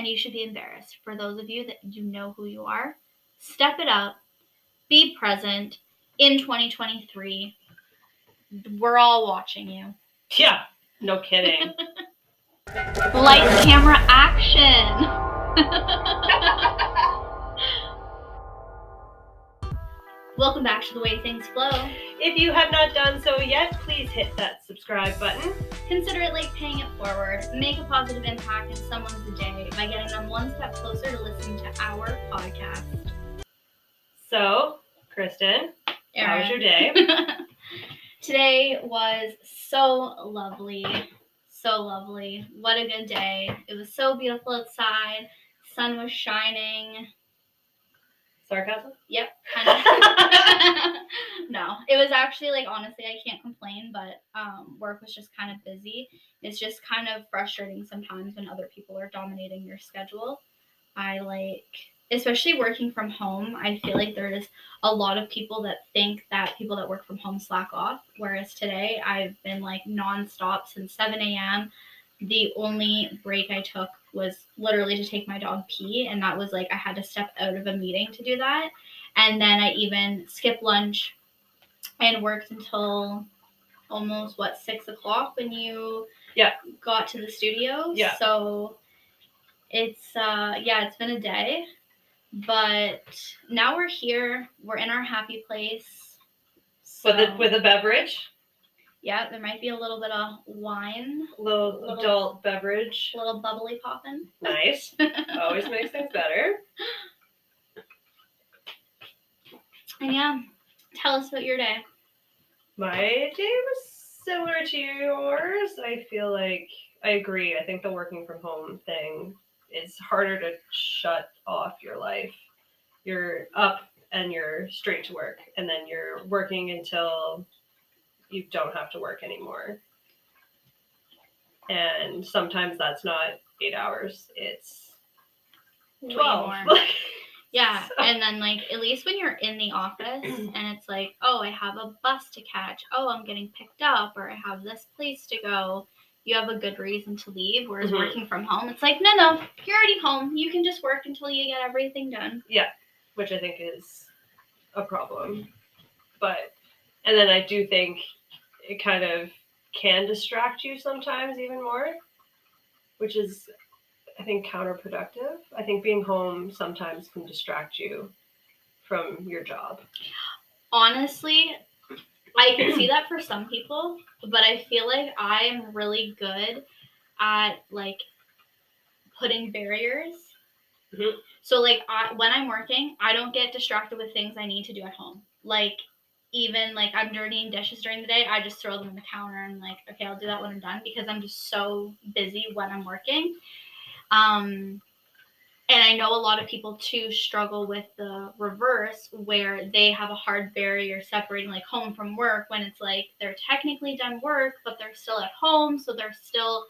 and you should be embarrassed. For those of you that you know who you are, step it up, be present in 2023. We're all watching you. Yeah, no kidding. Lights, camera, action. Welcome back to The Way Things Flow. If you have not done so yet, please hit that subscribe button. Consider it like paying it forward. Make a positive impact in someone's day by getting them one step closer to listening to our podcast. So, Kristen, how was your day? Today was so lovely. So lovely. What a good day. It was so beautiful outside. Sun was shining. Sarcasm? Yep. Kind of. no, it was actually like honestly, I can't complain, but um, work was just kind of busy. It's just kind of frustrating sometimes when other people are dominating your schedule. I like, especially working from home, I feel like there's a lot of people that think that people that work from home slack off. Whereas today, I've been like nonstop since 7 a.m. The only break I took was literally to take my dog pee, and that was like I had to step out of a meeting to do that. And then I even skipped lunch and worked until almost what six o'clock when you Yeah. got to the studio. Yeah. So it's uh yeah, it's been a day. But now we're here. We're in our happy place. With a with a beverage, yeah, there might be a little bit of wine, little, Little- adult beverage. a little bubbly popping. Nice. Always makes things better. And yeah, tell us about your day. My day was similar to yours. I feel like I agree. I think the working from home thing is harder to shut off your life. You're up and you're straight to work, and then you're working until you don't have to work anymore. And sometimes that's not eight hours, it's 12. Yeah, So- and then like at least when you're in the office and it's like, oh, I have a bus to catch. Oh, I'm getting picked up, or I have this place to go. You have a good reason to leave. Whereas Mhm. working from home, it's like, no, no, you're already home. You can just work until you get everything done. Yeah. Which I think is a problem. But and then I do think it kind of can distract you sometimes even more, which is I think counterproductive. I think being home sometimes can distract you from your job. Honestly, I can see that for some people, but I feel like I'm really good at like putting barriers. Mhm. So like I, when I'm working, I don't get distracted with things I need to do at home. Like even like I'm dirtying dishes during the day, I just throw them on the counter and like okay, I'll do that when I'm done because I'm just so busy when I'm working. Um and I know a lot of people too struggle with the reverse where they have a hard barrier separating like home from work when it's like they're technically done work, but they're still at home, so they're still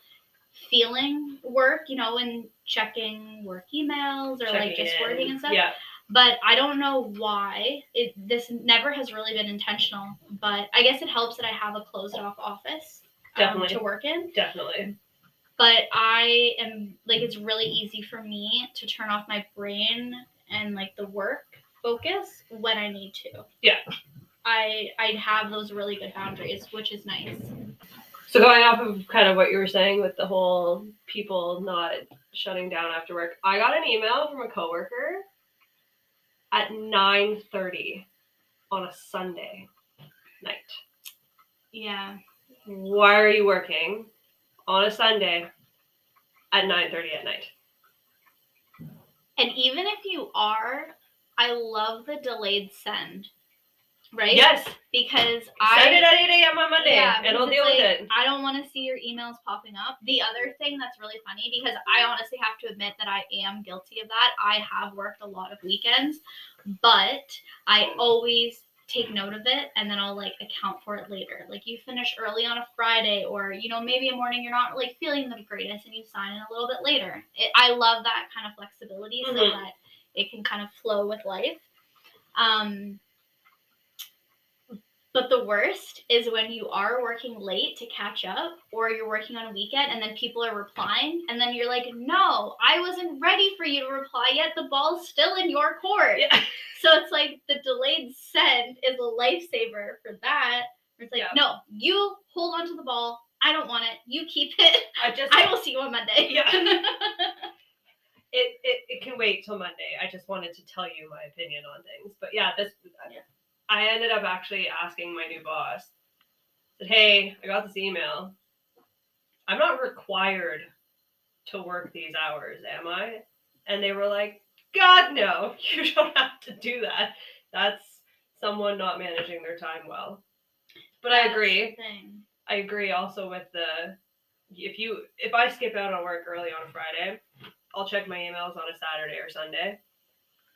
feeling work, you know, and checking work emails or like just in. working and stuff. Yeah. But I don't know why. It this never has really been intentional, but I guess it helps that I have a closed off office um, to work in Definitely. but I am like it's really easy for me to turn off my brain and like the work focus when I need to. Yeah. I I have those really good boundaries, which is nice. So going off of kind of what you were saying with the whole people not shutting down after work, I got an email from a coworker at 9:30 on a Sunday night. Yeah. Why are you working on a Sunday at 9:30 at night? And even if you are, I love the delayed send. Right? Yes, Because I send it at 8 a.m. on Monday, Yeah, and I'll deal it's with it. I don't want to see your emails popping up. The other thing that's really funny because I honestly have to admit that I am guilty of that. I have worked a lot of weekends, but I always take note of it and then I'll like account for it later. Like you finish early on a Friday or you know maybe a morning you're not like feeling the greatest and you sign in a little bit later. It, I love that kind of flexibility so Mhm. that it can kind of flow with life. Um But the worst is when you are working late to catch up or you're working on a weekend and then people are replying and then you're like, "No, I wasn't ready for you to reply yet. The ball's still in your court." Yeah. So it's like the delayed send is a lifesaver for that. It's like, Yeah. "No, you hold on to the ball. I don't want it. You keep it. I just I will see you on Monday." Yeah. it, it it can wait till Monday. I just wanted to tell you my opinion on things. But yeah, this Yeah. I ended up actually asking my new boss. Said, "Hey, I got this email. I'm not required to work these hours, am I?" And they were like, "God no, you don't have to do that. That's someone not managing their time well." But I agree. I agree also with the if you if I skip out on work early on a Friday, I'll check my emails on a Saturday or Sunday.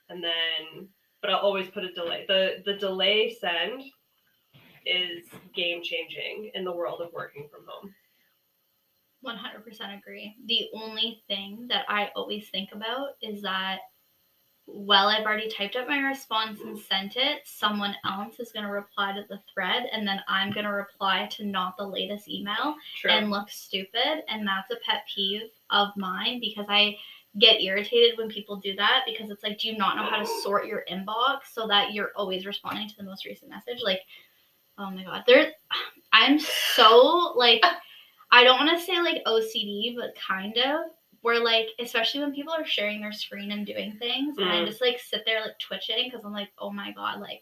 And then but I'll always put a delay. The the delay send is game changing in the world of working from home. 100% agree. The only thing that I always think about is that while I've already typed up my response and sent it, someone else is going to reply to the thread and then I'm going to reply to not the latest email True. and look stupid. And that's a pet peeve of mine because I get irritated when people do that because it's like, do you not know how to sort your inbox so that you're always responding to the most recent message? Like, oh my God, there, I'm so like, I don't want to say like OCD, but kind of. Where like, especially when people are sharing their screen and doing things, and I Mhm. just like sit there like twitching because I'm like, oh my god, like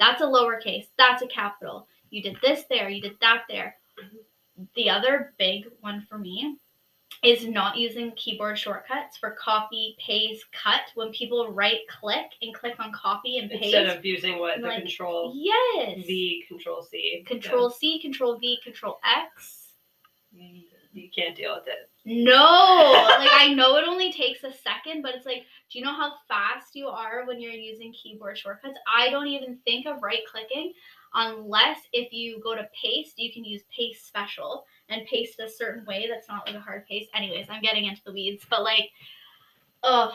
that's a lowercase, that's a capital. You did this there, you did that there. The other big one for me is not using keyboard shortcuts for copy, paste, cut. When people right click and click on copy and paste, Instead of using what the like, control yes, V control C. Control C, Control V, Control X. You can't deal with it. No, like I know it only takes a second, but it's like, do you know how fast you are when you're using keyboard shortcuts? I don't even think of right clicking unless if you go to paste, you can use paste special and paste a certain way that's not like a hard paste. Anyways, I'm getting into the weeds, but like, oh,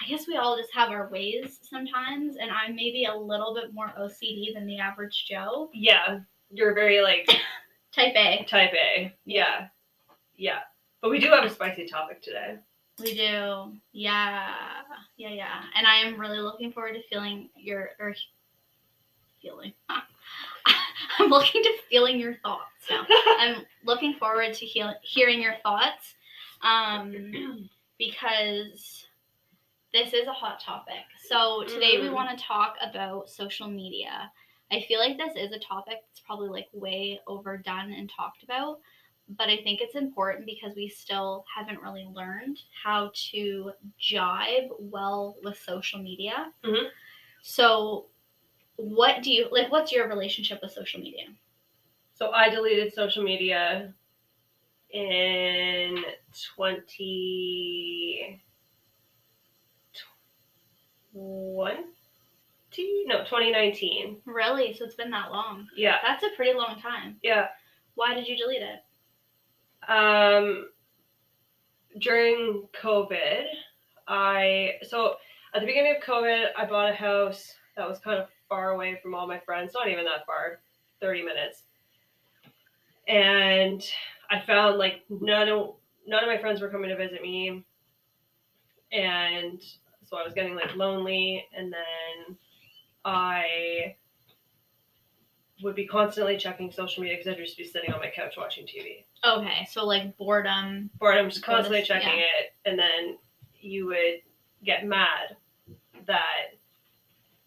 I guess we all just have our ways sometimes, and I'm maybe a little bit more OCD than the average Joe. Yeah. You're very like Type A. type A. Yeah. Yeah. But we do have a spicy topic today. We do. Yeah. Yeah, yeah. And I am really looking forward to feeling your or feeling. I'm looking to feeling your thoughts now. I'm looking forward to heal, hearing your thoughts um, because this is a hot topic. So today we Mhm. want to talk about social media. I feel like this is a topic that's probably like way overdone and talked about, but I think it's important because we still haven't really learned how to jive well with social media. Mhm. So, what do you like? What's your relationship with social media? So I deleted social media in 20 20 no 2019 Really? So it's been that long? yeah That's a pretty long time. yeah Why did you delete it? um during covid i so at the beginning of covid i bought a house that was kind of far away from all my friends not even that far 30 minutes and i found like none of none of my friends were coming to visit me and so i was getting like lonely and then i would be constantly checking social media because i'd just be sitting on my couch watching tv Okay, so like boredom. boredom, just constantly checking yeah. it, and then you would get mad that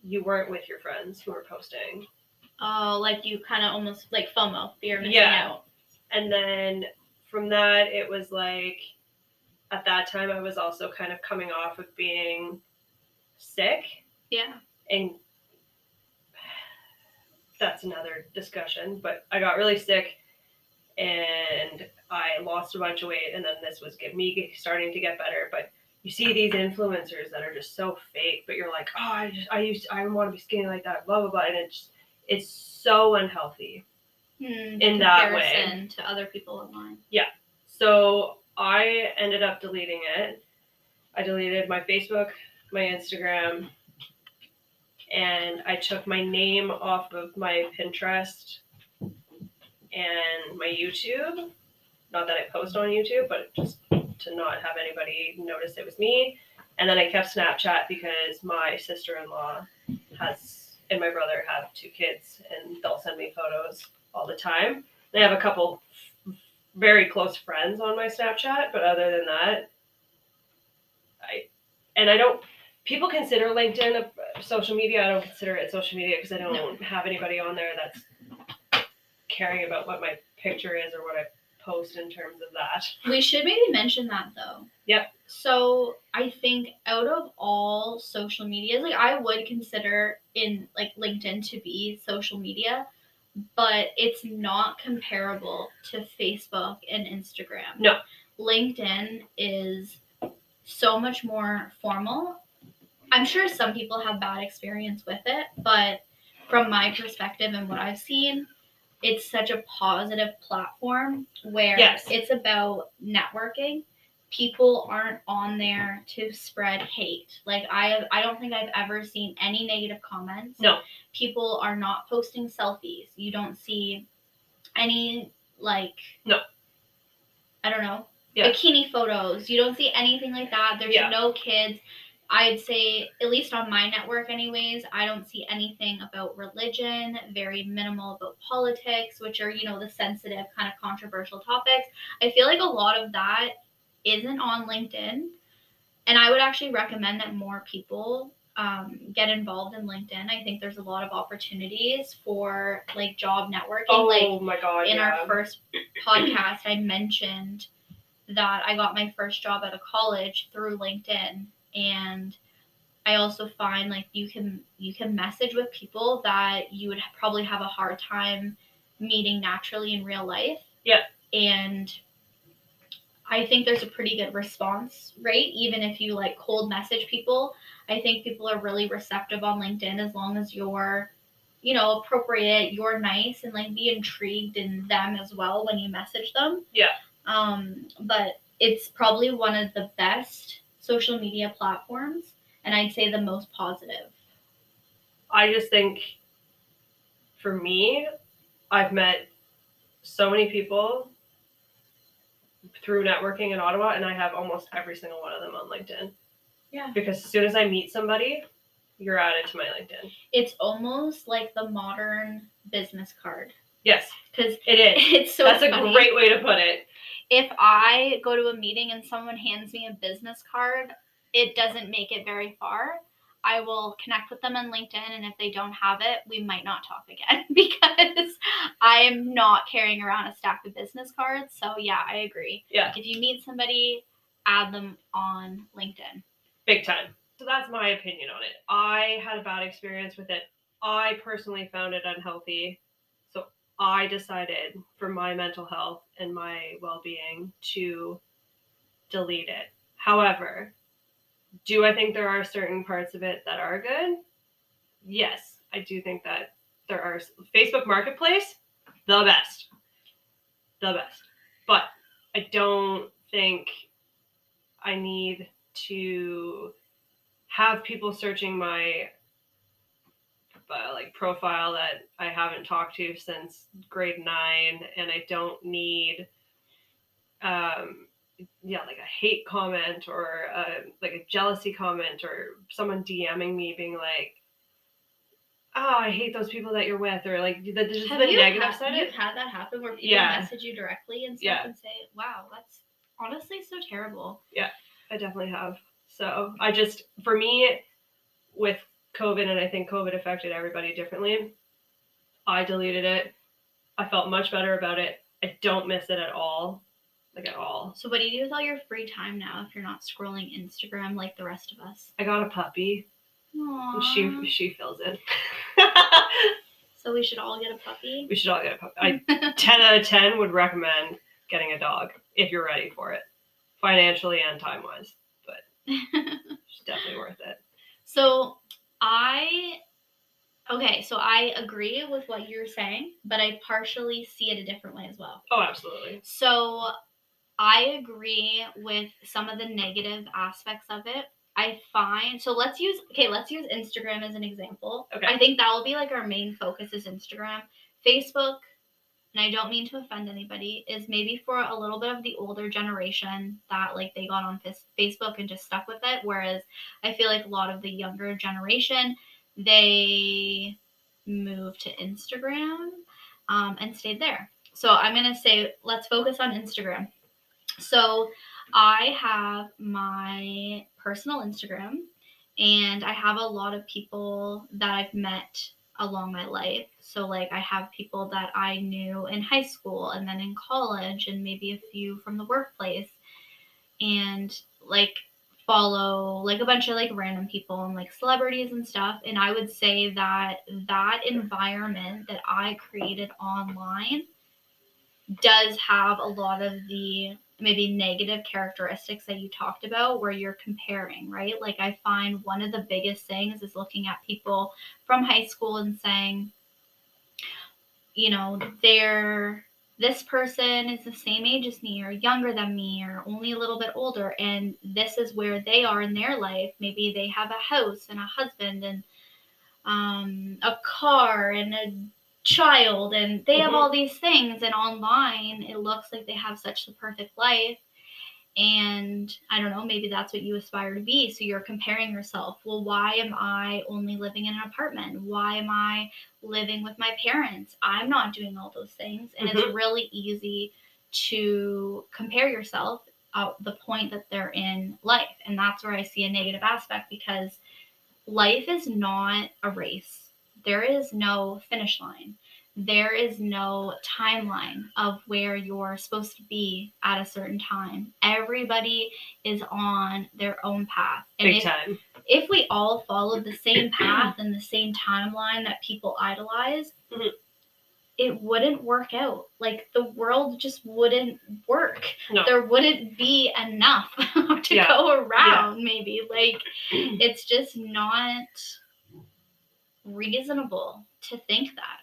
you weren't with your friends who were posting. Oh, like you kind of almost like FOMO, fear of missing Yeah. out. And then from that, it was like at that time, I was also kind of coming off of being sick, Yeah. and that's another discussion. But I got really sick, and I lost a bunch of weight, and then this was get me starting to get better. But you see these influencers that are just so fake, but you're like, oh, I just, I used, I want to be skinny like that, blah blah blah, and it's, it's so unhealthy. Hmm, In that way. to other people online. Yeah, so I ended up deleting it. I deleted my Facebook, my Instagram, and I took my name off of my Pinterest and my YouTube. Not that I post on YouTube, but just to not have anybody notice it was me. And then I kept Snapchat because my sister in law has and my brother have two kids and they'll send me photos all the time. They have a couple very close friends on my Snapchat, but other than that, I and I don't people consider LinkedIn a social media. I don't consider it social media because I don't No. have anybody on there that's caring about what my picture is or what I post in terms of that. We should maybe mention that though. Yep. So I think out of all social media, like I would consider in like LinkedIn to be social media, but it's not comparable to Facebook and Instagram. No. LinkedIn is so much more formal. I'm sure some people have bad experience with it, but from my perspective and what I've seen, it's such a positive platform where Yes. it's about networking. People aren't on there to spread hate. Like I I don't think I've ever seen any negative comments. No. People are not posting selfies. You don't see any like No. I don't know. Yeah. Bikini photos. You don't see anything like that. There's Yeah. no kids. I'd say, at least on my network, anyways, I don't see anything about religion, very minimal about politics, which are, you know, the sensitive, kind of controversial topics. I feel like a lot of that isn't on LinkedIn. And I would actually recommend that more people um, get involved in LinkedIn. I think there's a lot of opportunities for like job networking. like, Oh my god! in yeah. our first podcast, I mentioned that I got my first job out of college through LinkedIn, and I also find like you can you can message with people that you would probably have a hard time meeting naturally in real life. Yeah. and I think there's a pretty good response rate, even if you like cold message people. I think people are really receptive on LinkedIn as long as you're you know, appropriate, you're nice and like be intrigued in them as well when you message them. Yeah. Um, but it's probably one of the best social media platforms and I'd say the most positive. I just think for me, I've met so many people through networking in Ottawa, and I have almost every single one of them on LinkedIn. Yeah. Because as soon as I meet somebody, you're added to my LinkedIn. It's almost like the modern business card. Yes, Because it is. it's so That's a great way to put it. If I go to a meeting and someone hands me a business card, it doesn't make it very far. I will connect with them on LinkedIn, and if they don't have it, we might not talk again because I am not carrying around a stack of business cards. So, yeah, I agree. Yeah. If you meet somebody, add them on LinkedIn. Big time. So that's my opinion on it. I had a bad experience with it. I personally found it unhealthy. I decided for my mental health and my well being to delete it. However, do I think there are certain parts of it that are good? Yes, I do think that there are. Facebook Marketplace, the best. The best. But I don't think I need to have people searching my uh, like profile that I haven't talked to since grade nine, and I don't need um yeah like a hate comment or a, like a jealousy comment or someone DMing me being like oh I hate those people that you're with or like the, just Have the negative had, side of you've had that happen where people Yeah. message you directly and stuff Yeah. and say, wow, that's honestly so terrible. Yeah, I definitely have. So I just, for me, with COVID, and I think COVID affected everybody differently, I deleted it. I felt much better about it. I don't miss it at all. Like, at all. So, what do you do with all your free time now if you're not scrolling Instagram like the rest of us? I got a puppy. and Aww. She she fills it. So we should all get a puppy. we should all get a puppy. I, 10 out of 10 would recommend getting a dog if you're ready for it, financially and time wise. But it's definitely worth it. so I okay, so I agree with what you're saying, but I partially see it a different way as well. Oh, absolutely. So I agree with some of the negative aspects of it. I find so let's use okay, let's use Instagram as an example. Okay. I think that will be like our main focus is Instagram. Facebook, and I don't mean to offend anybody, is maybe for a little bit of the older generation that like they got on Fas- Facebook and just stuck with it. Whereas I feel like a lot of the younger generation, they moved to Instagram um, and stayed there. So I'm gonna say let's focus on Instagram. So I have my personal Instagram and I have a lot of people that I've met along my life. So like I have people that I knew in high school and then in college and maybe a few from the workplace and like follow like a bunch of like random people and like celebrities and stuff and I would say that that environment that I created online does have a lot of the maybe negative characteristics that you talked about where you're comparing, right? Like I find one of the biggest things is looking at people from high school and saying, you know, they're this person is the same age as me or younger than me or only a little bit older and this is where they are in their life maybe they have a house and a husband and um, a car and a child and they have Mhm. all these things and online it looks like they have such the perfect life. And i don't know maybe that's what you aspire to be so you're comparing yourself. Well why am i only living in an apartment? Why am i living with my parents? I'm not doing all those things. And it's really easy to compare yourself at the point that they're in life. And that's where i see a negative aspect because life is not a race there is no finish line. There is no timeline of where you're supposed to be at a certain time. Everybody is on their own path. And Big if, time. if we all followed the same path and the same timeline that people idolize, Mhm. it wouldn't work out. Like the world just wouldn't work. No. There wouldn't be enough to Yeah. go around, maybe. Like it's just not reasonable to think that.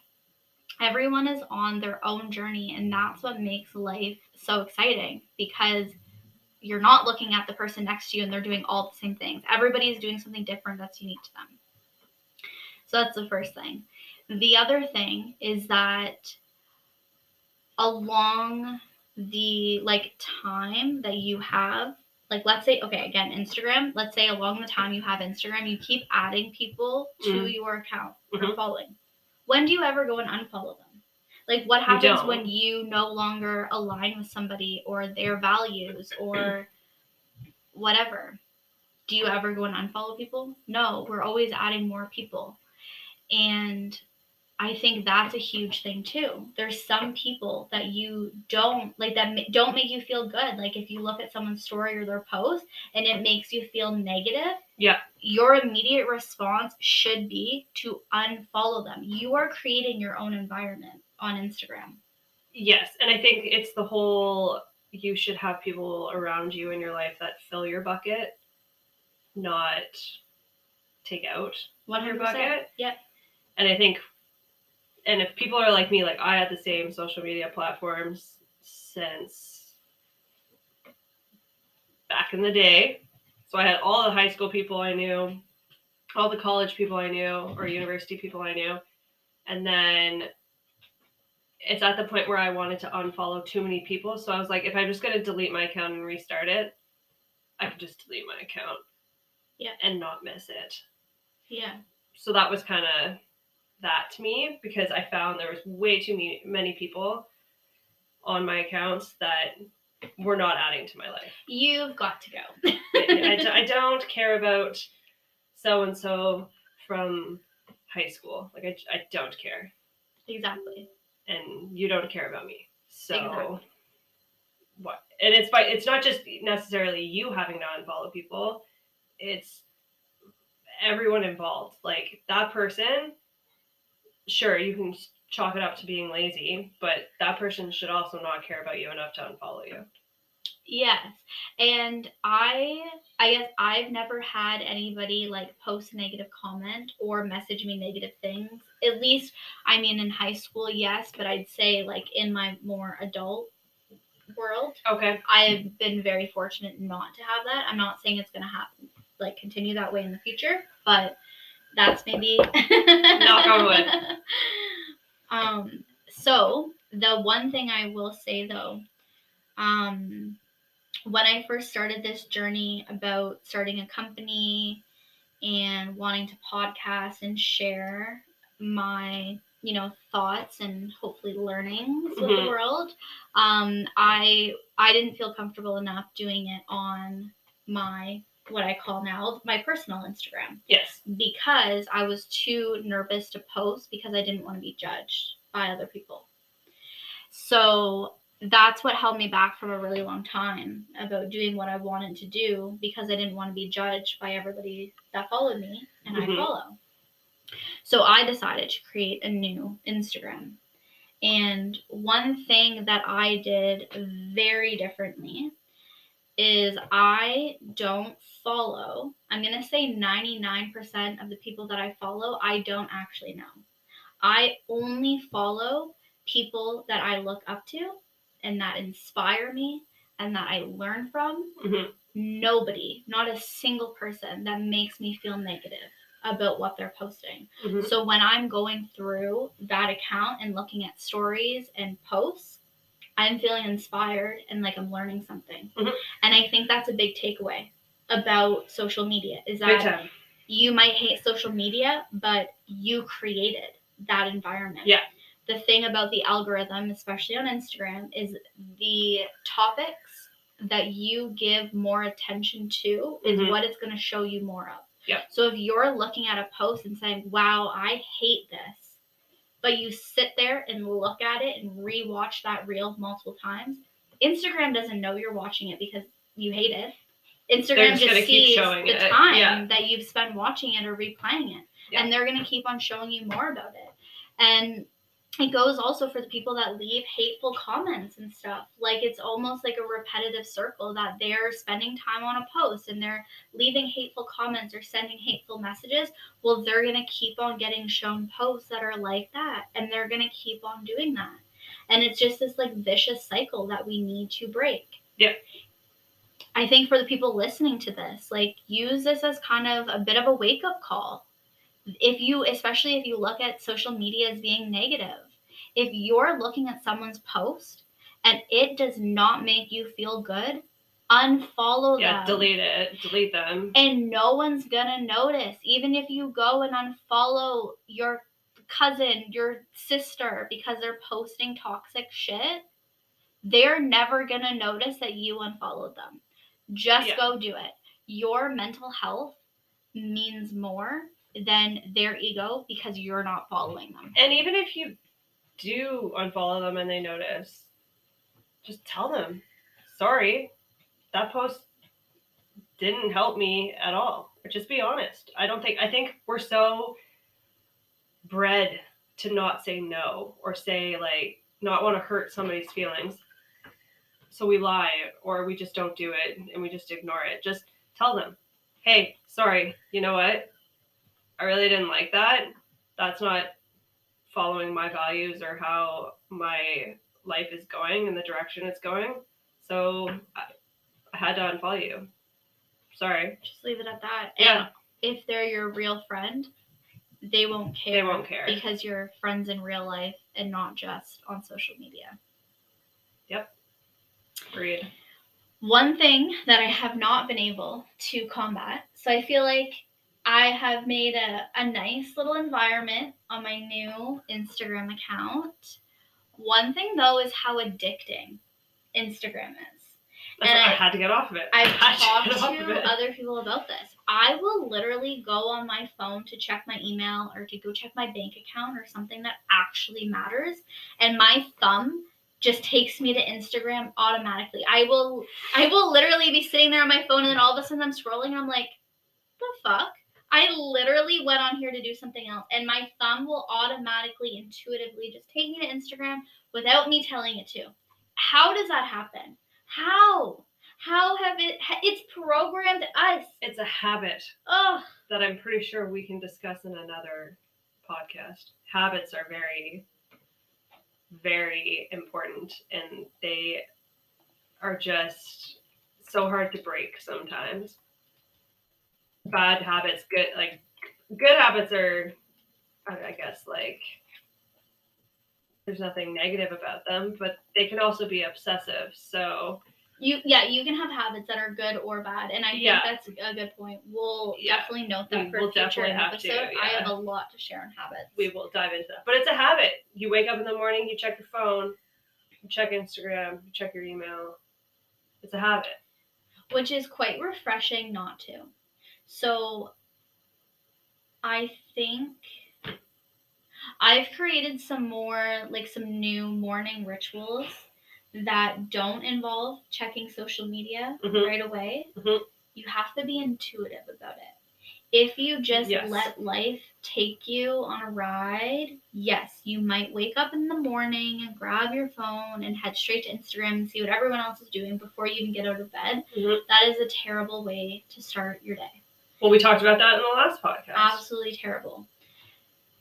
Everyone is on their own journey, and that's what makes life so exciting because you're not looking at the person next to you and they're doing all the same things. Everybody is doing something different that's unique to them. So that's the first thing. The other thing is that along the like time that you have like let's say okay again instagram let's say along the time you have instagram you keep adding people to Mhm. your account or Mhm. following when do you ever go and unfollow them like what happens don't. when you no longer align with somebody or their values or whatever do you ever go and unfollow people no we're always adding more people and I think that's a huge thing too. There's some people that you don't like that don't make you feel good. Like if you look at someone's story or their post and it makes you feel negative, Yeah. your immediate response should be to unfollow them. You are creating your own environment on Instagram. Yes, and I think it's the whole you should have people around you in your life that fill your bucket, not take out 100%. bucket. Yep. And I think, and if people are like me, like I had the same social media platforms since back in the day. So I had all the high school people I knew, all the college people I knew, or university people I knew. And then it's at the point where I wanted to unfollow too many people. So I was like, if I'm just going to delete my account and restart it, I could just delete my account. Yeah. And not miss it Yeah. so that was kind of that to me because I found there was way too many people on my accounts that were not adding to my life. You've got to go. I, I- I don't care about so and so from high school. Like I, I don't care, exactly. and you don't care about me. So Exactly. what? And it's by it's not just necessarily you having to unfollow people. It's everyone involved. Like that person, sure, you can chalk it up to being lazy, but that person should also not care about you enough to unfollow you. Yes. And I I guess I've never had anybody like post a negative comment or message me negative things. At least I mean in high school, yes, but I'd say like in my more adult world, Okay. I've been very fortunate not to have that. I'm not saying it's going to happen like continue that way in the future. But that's maybe Knock on wood. Um, so the one thing I will say though, um, when I first started this journey about starting a company and wanting to podcast and share my you know thoughts and hopefully learnings with the Mhm. world um i i didn't feel comfortable enough doing it on my what i call now my personal instagram Yes. because i was too nervous to post because i didn't want to be judged by other people so that's what held me back from a really long time about doing what i wanted to do because i didn't want to be judged by everybody that followed me and Mhm. i follow so I decided to create a new Instagram. And one thing that I did very differently is I don't follow, I'm going to say 99% of the people that I follow, I don't actually know. I only follow people that I look up to and that inspire me and that I learn from. Mhm. Nobody, not a single person that makes me feel negative about what they're posting. Mhm. So when I'm going through that account and looking at stories and posts, I'm feeling inspired and like I'm learning something. Mhm. And I think that's a big takeaway about social media is that you might hate social media, but you created that environment. Yeah. The thing about the algorithm, especially on Instagram, is the topics that you give more attention to is Mhm. what it's going to show you more of. Yep. So if you're looking at a post and saying, "Wow, I hate this," but you sit there and look at it and rewatch that reel multiple times, Instagram doesn't know you're watching it because you hate it. Instagram just just, sees the it, uh, time yeah. that you've spent watching it or replaying it, Yeah. and they're gonna keep on showing you more about it. And it goes also for the people that leave hateful comments and stuff. Like it's almost like a repetitive circle that they're spending time on a post and they're leaving hateful comments or sending hateful messages. Well, they're going to keep on getting shown posts that are like that and they're going to keep on doing that. And it's just this like vicious cycle that we need to break. Yeah. I think for the people listening to this, like use this as kind of a bit of a wake up call. If you, especially if you look at social media as being negative, if you're looking at someone's post and it does not make you feel good, unfollow them. Yeah. them. Delete it. Delete them. And no one's gonna notice. Even if you go and unfollow your cousin, your sister, because they're posting toxic shit, they're never gonna notice that you unfollowed them. Just Yeah. go do it. Your mental health means more than their ego because you're not following them. And even if you do unfollow them and they notice, just tell them, sorry, that post didn't help me at all. Or just be honest. I don't think, I think we're so bred to not say no or say, like, not want to hurt somebody's feelings. So we lie or we just don't do it and we just ignore it. Just tell them, hey, sorry, you know what? I really didn't like that. That's not following my values or how my life is going and the direction it's going. So I, I had to unfollow you. Sorry. Just leave it at that. Yeah. And if they're your real friend, they won't care. They won't care. because you're friends in real life and not just on social media. Yep. Agreed. One thing that I have not been able to combat, so I feel like I have made a, a nice little environment on my new Instagram account. One thing though is how addicting Instagram is. That's And I, I- had to get off of it. I've talked of to other people about this. I will literally go on my phone to check my email or to go check my bank account or something that actually matters, and my thumb just takes me to Instagram automatically. I will I will literally be sitting there on my phone and then all of a sudden I'm scrolling and I'm like, the fuck? I literally went on here to do something else and my thumb will automatically intuitively just take me to Instagram without me telling it to. How does that happen? How? How have it? It's programmed us. It's a habit Oh, that I'm pretty sure we can discuss in another podcast. Habits are very, very important and they are just so hard to break sometimes. Bad habits, good like good habits are, I guess like there's nothing negative about them, but they can also be obsessive. So You yeah, you can have habits that are good or bad, and I think Yeah. that's a good point. We'll Yeah. definitely note that We- for we'll a future have to, episode. I have a lot to share on habits. we will dive into that. But it's a habit. You wake up in the morning, you check your phone, you check Instagram, you check your email. It's a habit. which is quite refreshing not to. So I think I've created some more like some new morning rituals that don't involve checking social media Mhm. right away. Mhm. You have to be intuitive about it. If you just Yes. let life take you on a ride, yes, you might wake up in the morning and grab your phone and head straight to Instagram and see what everyone else is doing before you even get out of bed. Mhm. That is a terrible way to start your day. Well, we talked about that in the last podcast. Absolutely terrible.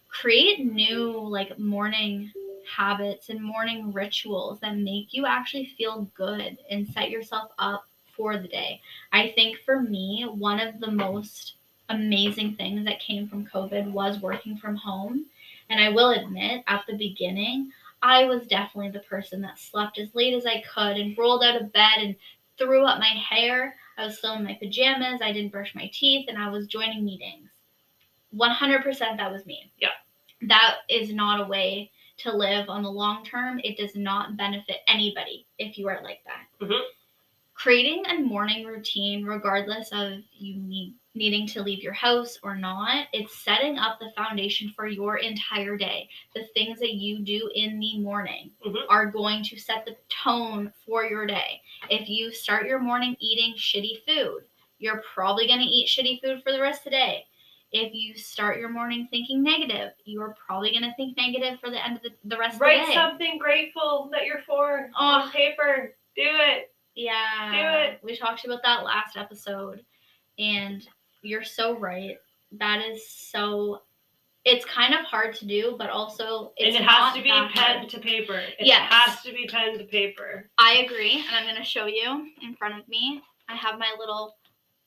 Create new like morning habits and morning rituals that make you actually feel good and set yourself up for the day. I think for me, one of the most amazing things that came from COVID was working from home. And I will admit, at the beginning, I was definitely the person that slept as late as I could and rolled out of bed and threw up my hair. I was still in my pajamas. I didn't brush my teeth and I was joining meetings. 100% that was me. Yeah. That is not a way to live on the long term. It does not benefit anybody if you are like that. Mhm. Creating a morning routine, regardless of you need, needing to leave your house or not, it's setting up the foundation for your entire day. The things that you do in the morning Mhm. are going to set the tone for your day. If you start your morning eating shitty food, you're probably going to eat shitty food for the rest of the day. If you start your morning thinking negative, you are probably going to think negative for the end of the, the rest Write of the day. something grateful that you're for Oh. on paper. Do it. Yeah. Do it. We talked about that last episode and you're so right. That is so it's kind of hard to do, but also it's and it has to be pen hard. to paper. It Yes. has to be pen to paper. I agree, and I'm going to show you in front of me. I have my little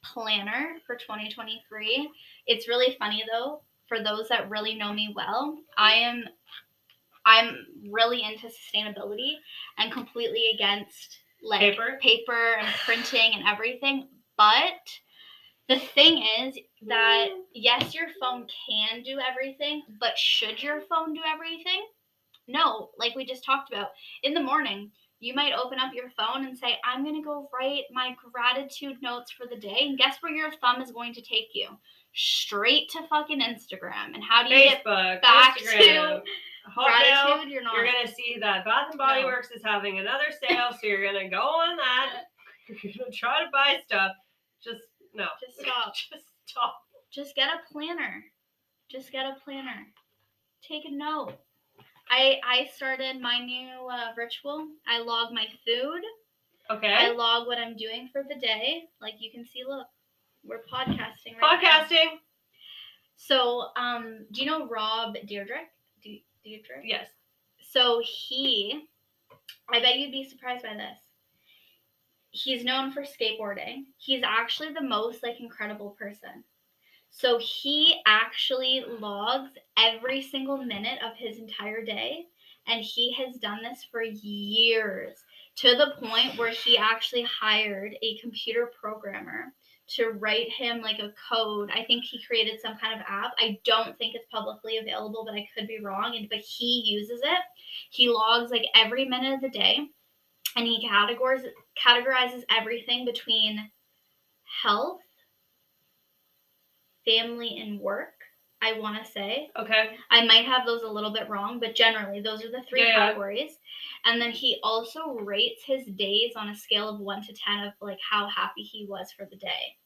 planner for 2023. It's really funny though, for those that really know me well, I am I'm really into sustainability and completely against like Paper? paper and printing and everything. But the thing is that mm. yes, your phone can do everything, but should your phone do everything? No, like we just talked about. In the morning, you might open up your phone and say, I'm going to go write my gratitude notes for the day. And guess where your thumb is going to take you? Straight to fucking Instagram. And how do you get Facebook, back to Instagram, gratitude? You're not. You're gonna see that Bath and Body No. Works is having another sale, so you're gonna go on that. You're gonna try to buy stuff. Just no. Just stop. Just stop. Just get a planner. Just get a planner. Take a note. I I started my new uh, ritual. I log my food. Okay. I log what I'm doing for the day. Like you can see, look, we're podcasting right now. Podcasting. So, um, do you know Rob Dyrdek? De- Dyrdek? Yes. So he, I bet you'd be surprised by this. He's known for skateboarding. He's actually the most like incredible person. So he actually logs every single minute of his entire day, and he has done this for years to the point where he actually hired a computer programmer to write him like a code. I think he created some kind of app. I don't think it's publicly available, but I could be wrong. And but he uses it. He logs like every minute of the day, and he categorizes categorizes everything between health, family, and work. I want to say Okay. I might have those a little bit wrong, but generally those are the three Yeah, yeah. categories. And then he also rates his days on a scale of one to 10 of like how happy he was for the day.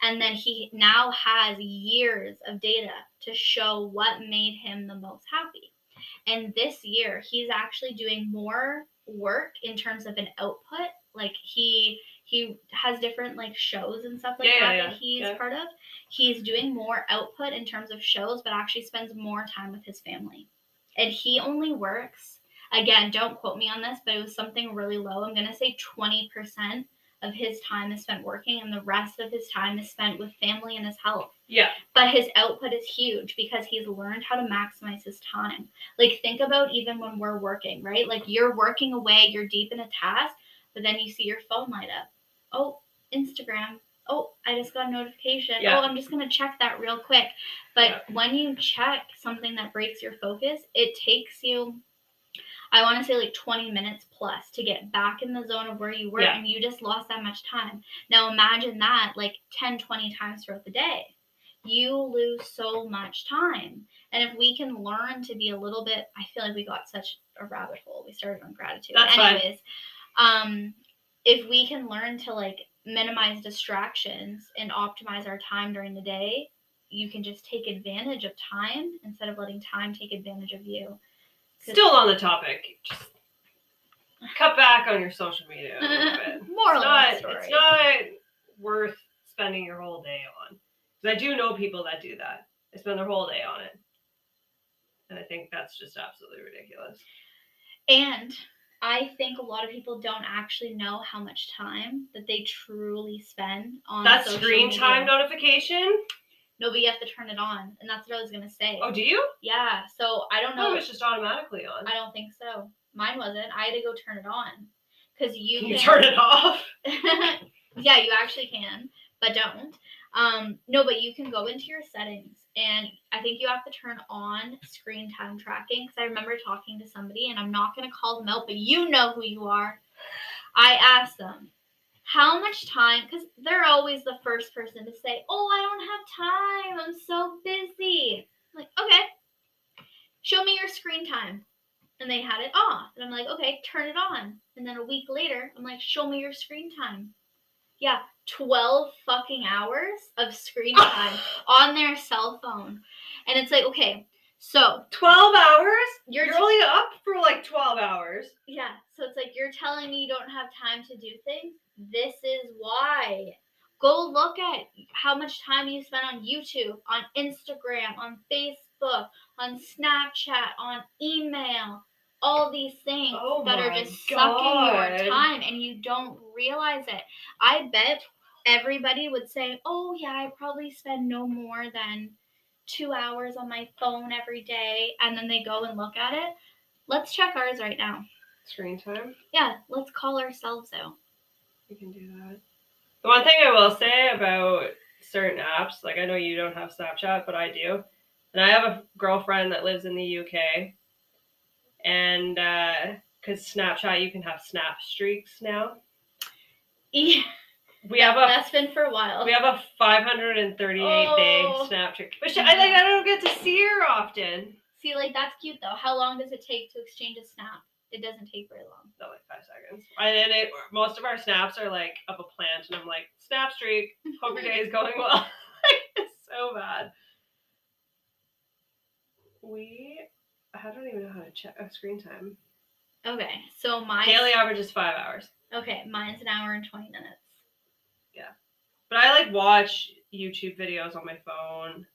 And then he now has years of data to show what made him the most happy. And this year, he's actually doing more work in terms of an output. Like he he has different like shows and stuff like Yeah, that yeah, that he's yeah. part of. He's doing more output in terms of shows, but actually spends more time with his family. And he only works again, don't quote me on this, but it was something really low. I'm gonna say 20% of his time is spent working and the rest of his time is spent with family and his health. Yeah. But his output is huge because he's learned how to maximize his time. Like, think about even when we're working, right? Like, you're working away, you're deep in a task, but then you see your phone light up. Oh, Instagram. Oh, I just got a notification. Yeah. Oh, I'm just going to check that real quick. But Yeah. when you check something that breaks your focus, it takes you I want to say like 20 minutes plus to get back in the zone of where you were Yeah. and you just lost that much time. Now imagine that like 10, 20 times throughout the day. You lose so much time. And if we can learn to be a little bit, I feel like we got such a rabbit hole. We started on gratitude. That's fine. Anyways, um, if we can learn to like minimize distractions and optimize our time during the day, you can just take advantage of time instead of letting time take advantage of you. Still on the topic. Just cut back on your social media a little bit. Moral it's not, it's not worth spending your whole day on. Because I do know people that do that. They spend their whole day on it. And I think that's just absolutely ridiculous. And I think a lot of people don't actually know how much time that they truly spend on That screen media. time notification? No, but you have to turn it on, and that's what I was gonna say. Oh, do you? Yeah. So I don't No, know. it's just automatically on. I don't think so. Mine wasn't. I had to go turn it on because you Can you can- turn it off? yeah, you actually can, but don't. Um, no, but you can go into your settings, and I think you have to turn on screen time tracking. Because I remember talking to somebody, and I'm not going to call them out, but you know who you are. I asked them how much time, because they're always the first person to say, "Oh, I don't have time. I'm so busy." I'm like, okay, show me your screen time. And they had it off. And I'm like, okay, turn it on. And then a week later, I'm like, show me your screen time. Yeah, 12 fucking hours of screen ah! time on their cell phone. And it's like, okay, so 12 hours? you're, You're t- only up for like 12 hours. yeah, so it's like you're telling me you don't have time to do things. This is why. Go look at how much time you spend on YouTube, on Instagram, on Facebook, on Snapchat, on email. All these things Oh that are just sucking your time and you don't realize it. I bet everybody would say, Oh, yeah, I probably spend no more than two hours on my phone every day. And then they go and look at it. Let's check ours right now. Screen time? Yeah, let's call ourselves out. You can do that. The one thing I will say about certain apps, like I know you don't have Snapchat, but I do. And I have a girlfriend that lives in the UK. And uh because Snapchat, you can have snap streaks now. Yeah, We have a that's been for a while. we have a 538 day Oh. snap streak, which I like. I don't get to see her often. See, like that's cute though. How long does it take to exchange a snap? It doesn't take very long. No, like five seconds. And then it, most of our snaps are like of a plant, and I'm like, snap streak. Hope your day is going well. it's so bad. We, I don't even know how to check uh, screen time. Okay, so my Daily average is five hours, Okay, mine's an hour and twenty minutes. Yeah, but I like watch YouTube videos on my phone.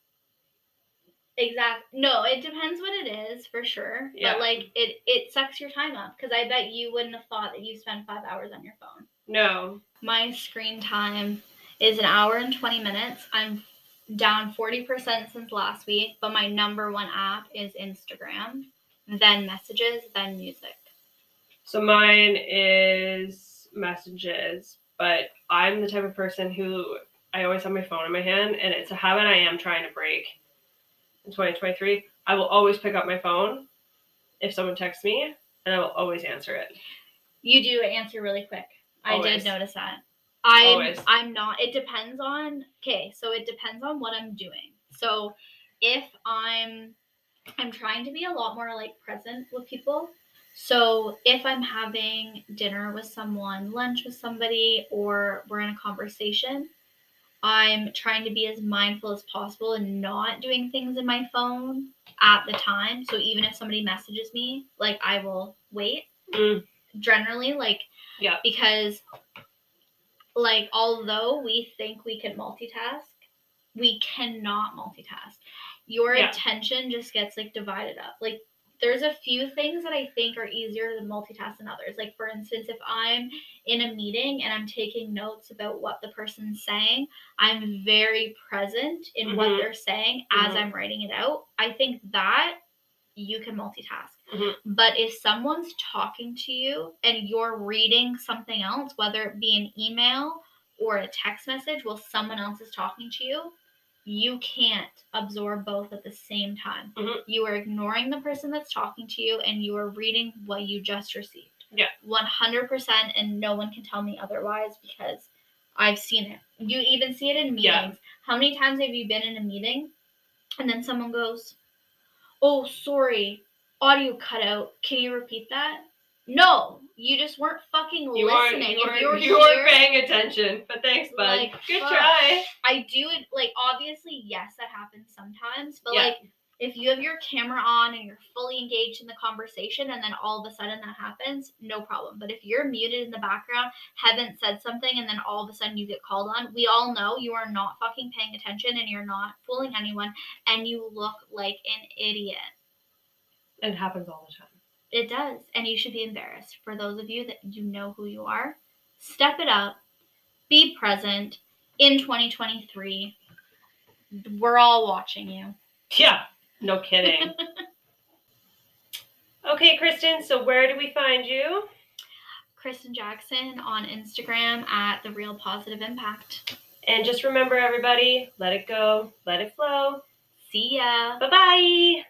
Exactly. No, it depends what it is for sure. Yeah. But like it, it sucks your time up because I bet you wouldn't have thought that you spend five hours on your phone. No, My screen time is an hour and 20 minutes. I'm down 40% since last week, but my number one app is Instagram, then messages, then music. so mine is messages, but I'm the type of person who I always have my phone in my hand, and it's a habit I am trying to break. In 2023, I will always pick up my phone if someone texts me, and I will always answer it. You do answer really quick. I did notice that. I'm Always. I'm not it depends on okay, so it depends on what I'm doing. So if I'm I'm trying to be a lot more like present with people. So if I'm having dinner with someone, lunch with somebody, or we're in a conversation, I'm trying to be as mindful as possible and not doing things in my phone at the time. So even if somebody messages me, like I will wait. Mm. Generally, like Yeah. because like although we think we can multitask, we cannot multitask. Your Yeah. attention just gets like divided up. Like there's a few things that I think are easier to multitask than others. Like for instance, if I'm in a meeting and I'm taking notes about what the person's saying, I'm very present in what Mhm. they're saying as Mhm. I'm writing it out. I think that you can multitask. Mhm. But if someone's talking to you and you're reading something else, whether it be an email or a text message while someone else is talking to you, you can't absorb both at the same time. Mhm. You are ignoring the person that's talking to you and you are reading what you just received. Yeah. 100% and no one can tell me otherwise because I've seen it. You even see it in meetings. Yeah. How many times have you been in a meeting and then someone goes, "Oh, sorry, audio cut out. Can you repeat that?" No, you just weren't fucking You listening. you If aren't, you were you weren't paying attention. But thanks, bud. Like, Good fuck. try. I do it like obviously yes that happens sometimes, but Yeah. like if you have your camera on and you're fully engaged in the conversation and then all of a sudden that happens, no problem. But if you're muted in the background, haven't said something and then all of a sudden you get called on, we all know you are not fucking paying attention and you're not fooling anyone and you look like an idiot. It happens all the time. It does. And you should be embarrassed. For those of you that you know who you are, step it up. Be present in 2023. We're all watching you. Yeah, no kidding. okay, Kristen, so where do we find you? Kristen Jackson on Instagram at The Real Positive Impact. And just remember, everybody, let it go, let it flow. See ya. Bye bye.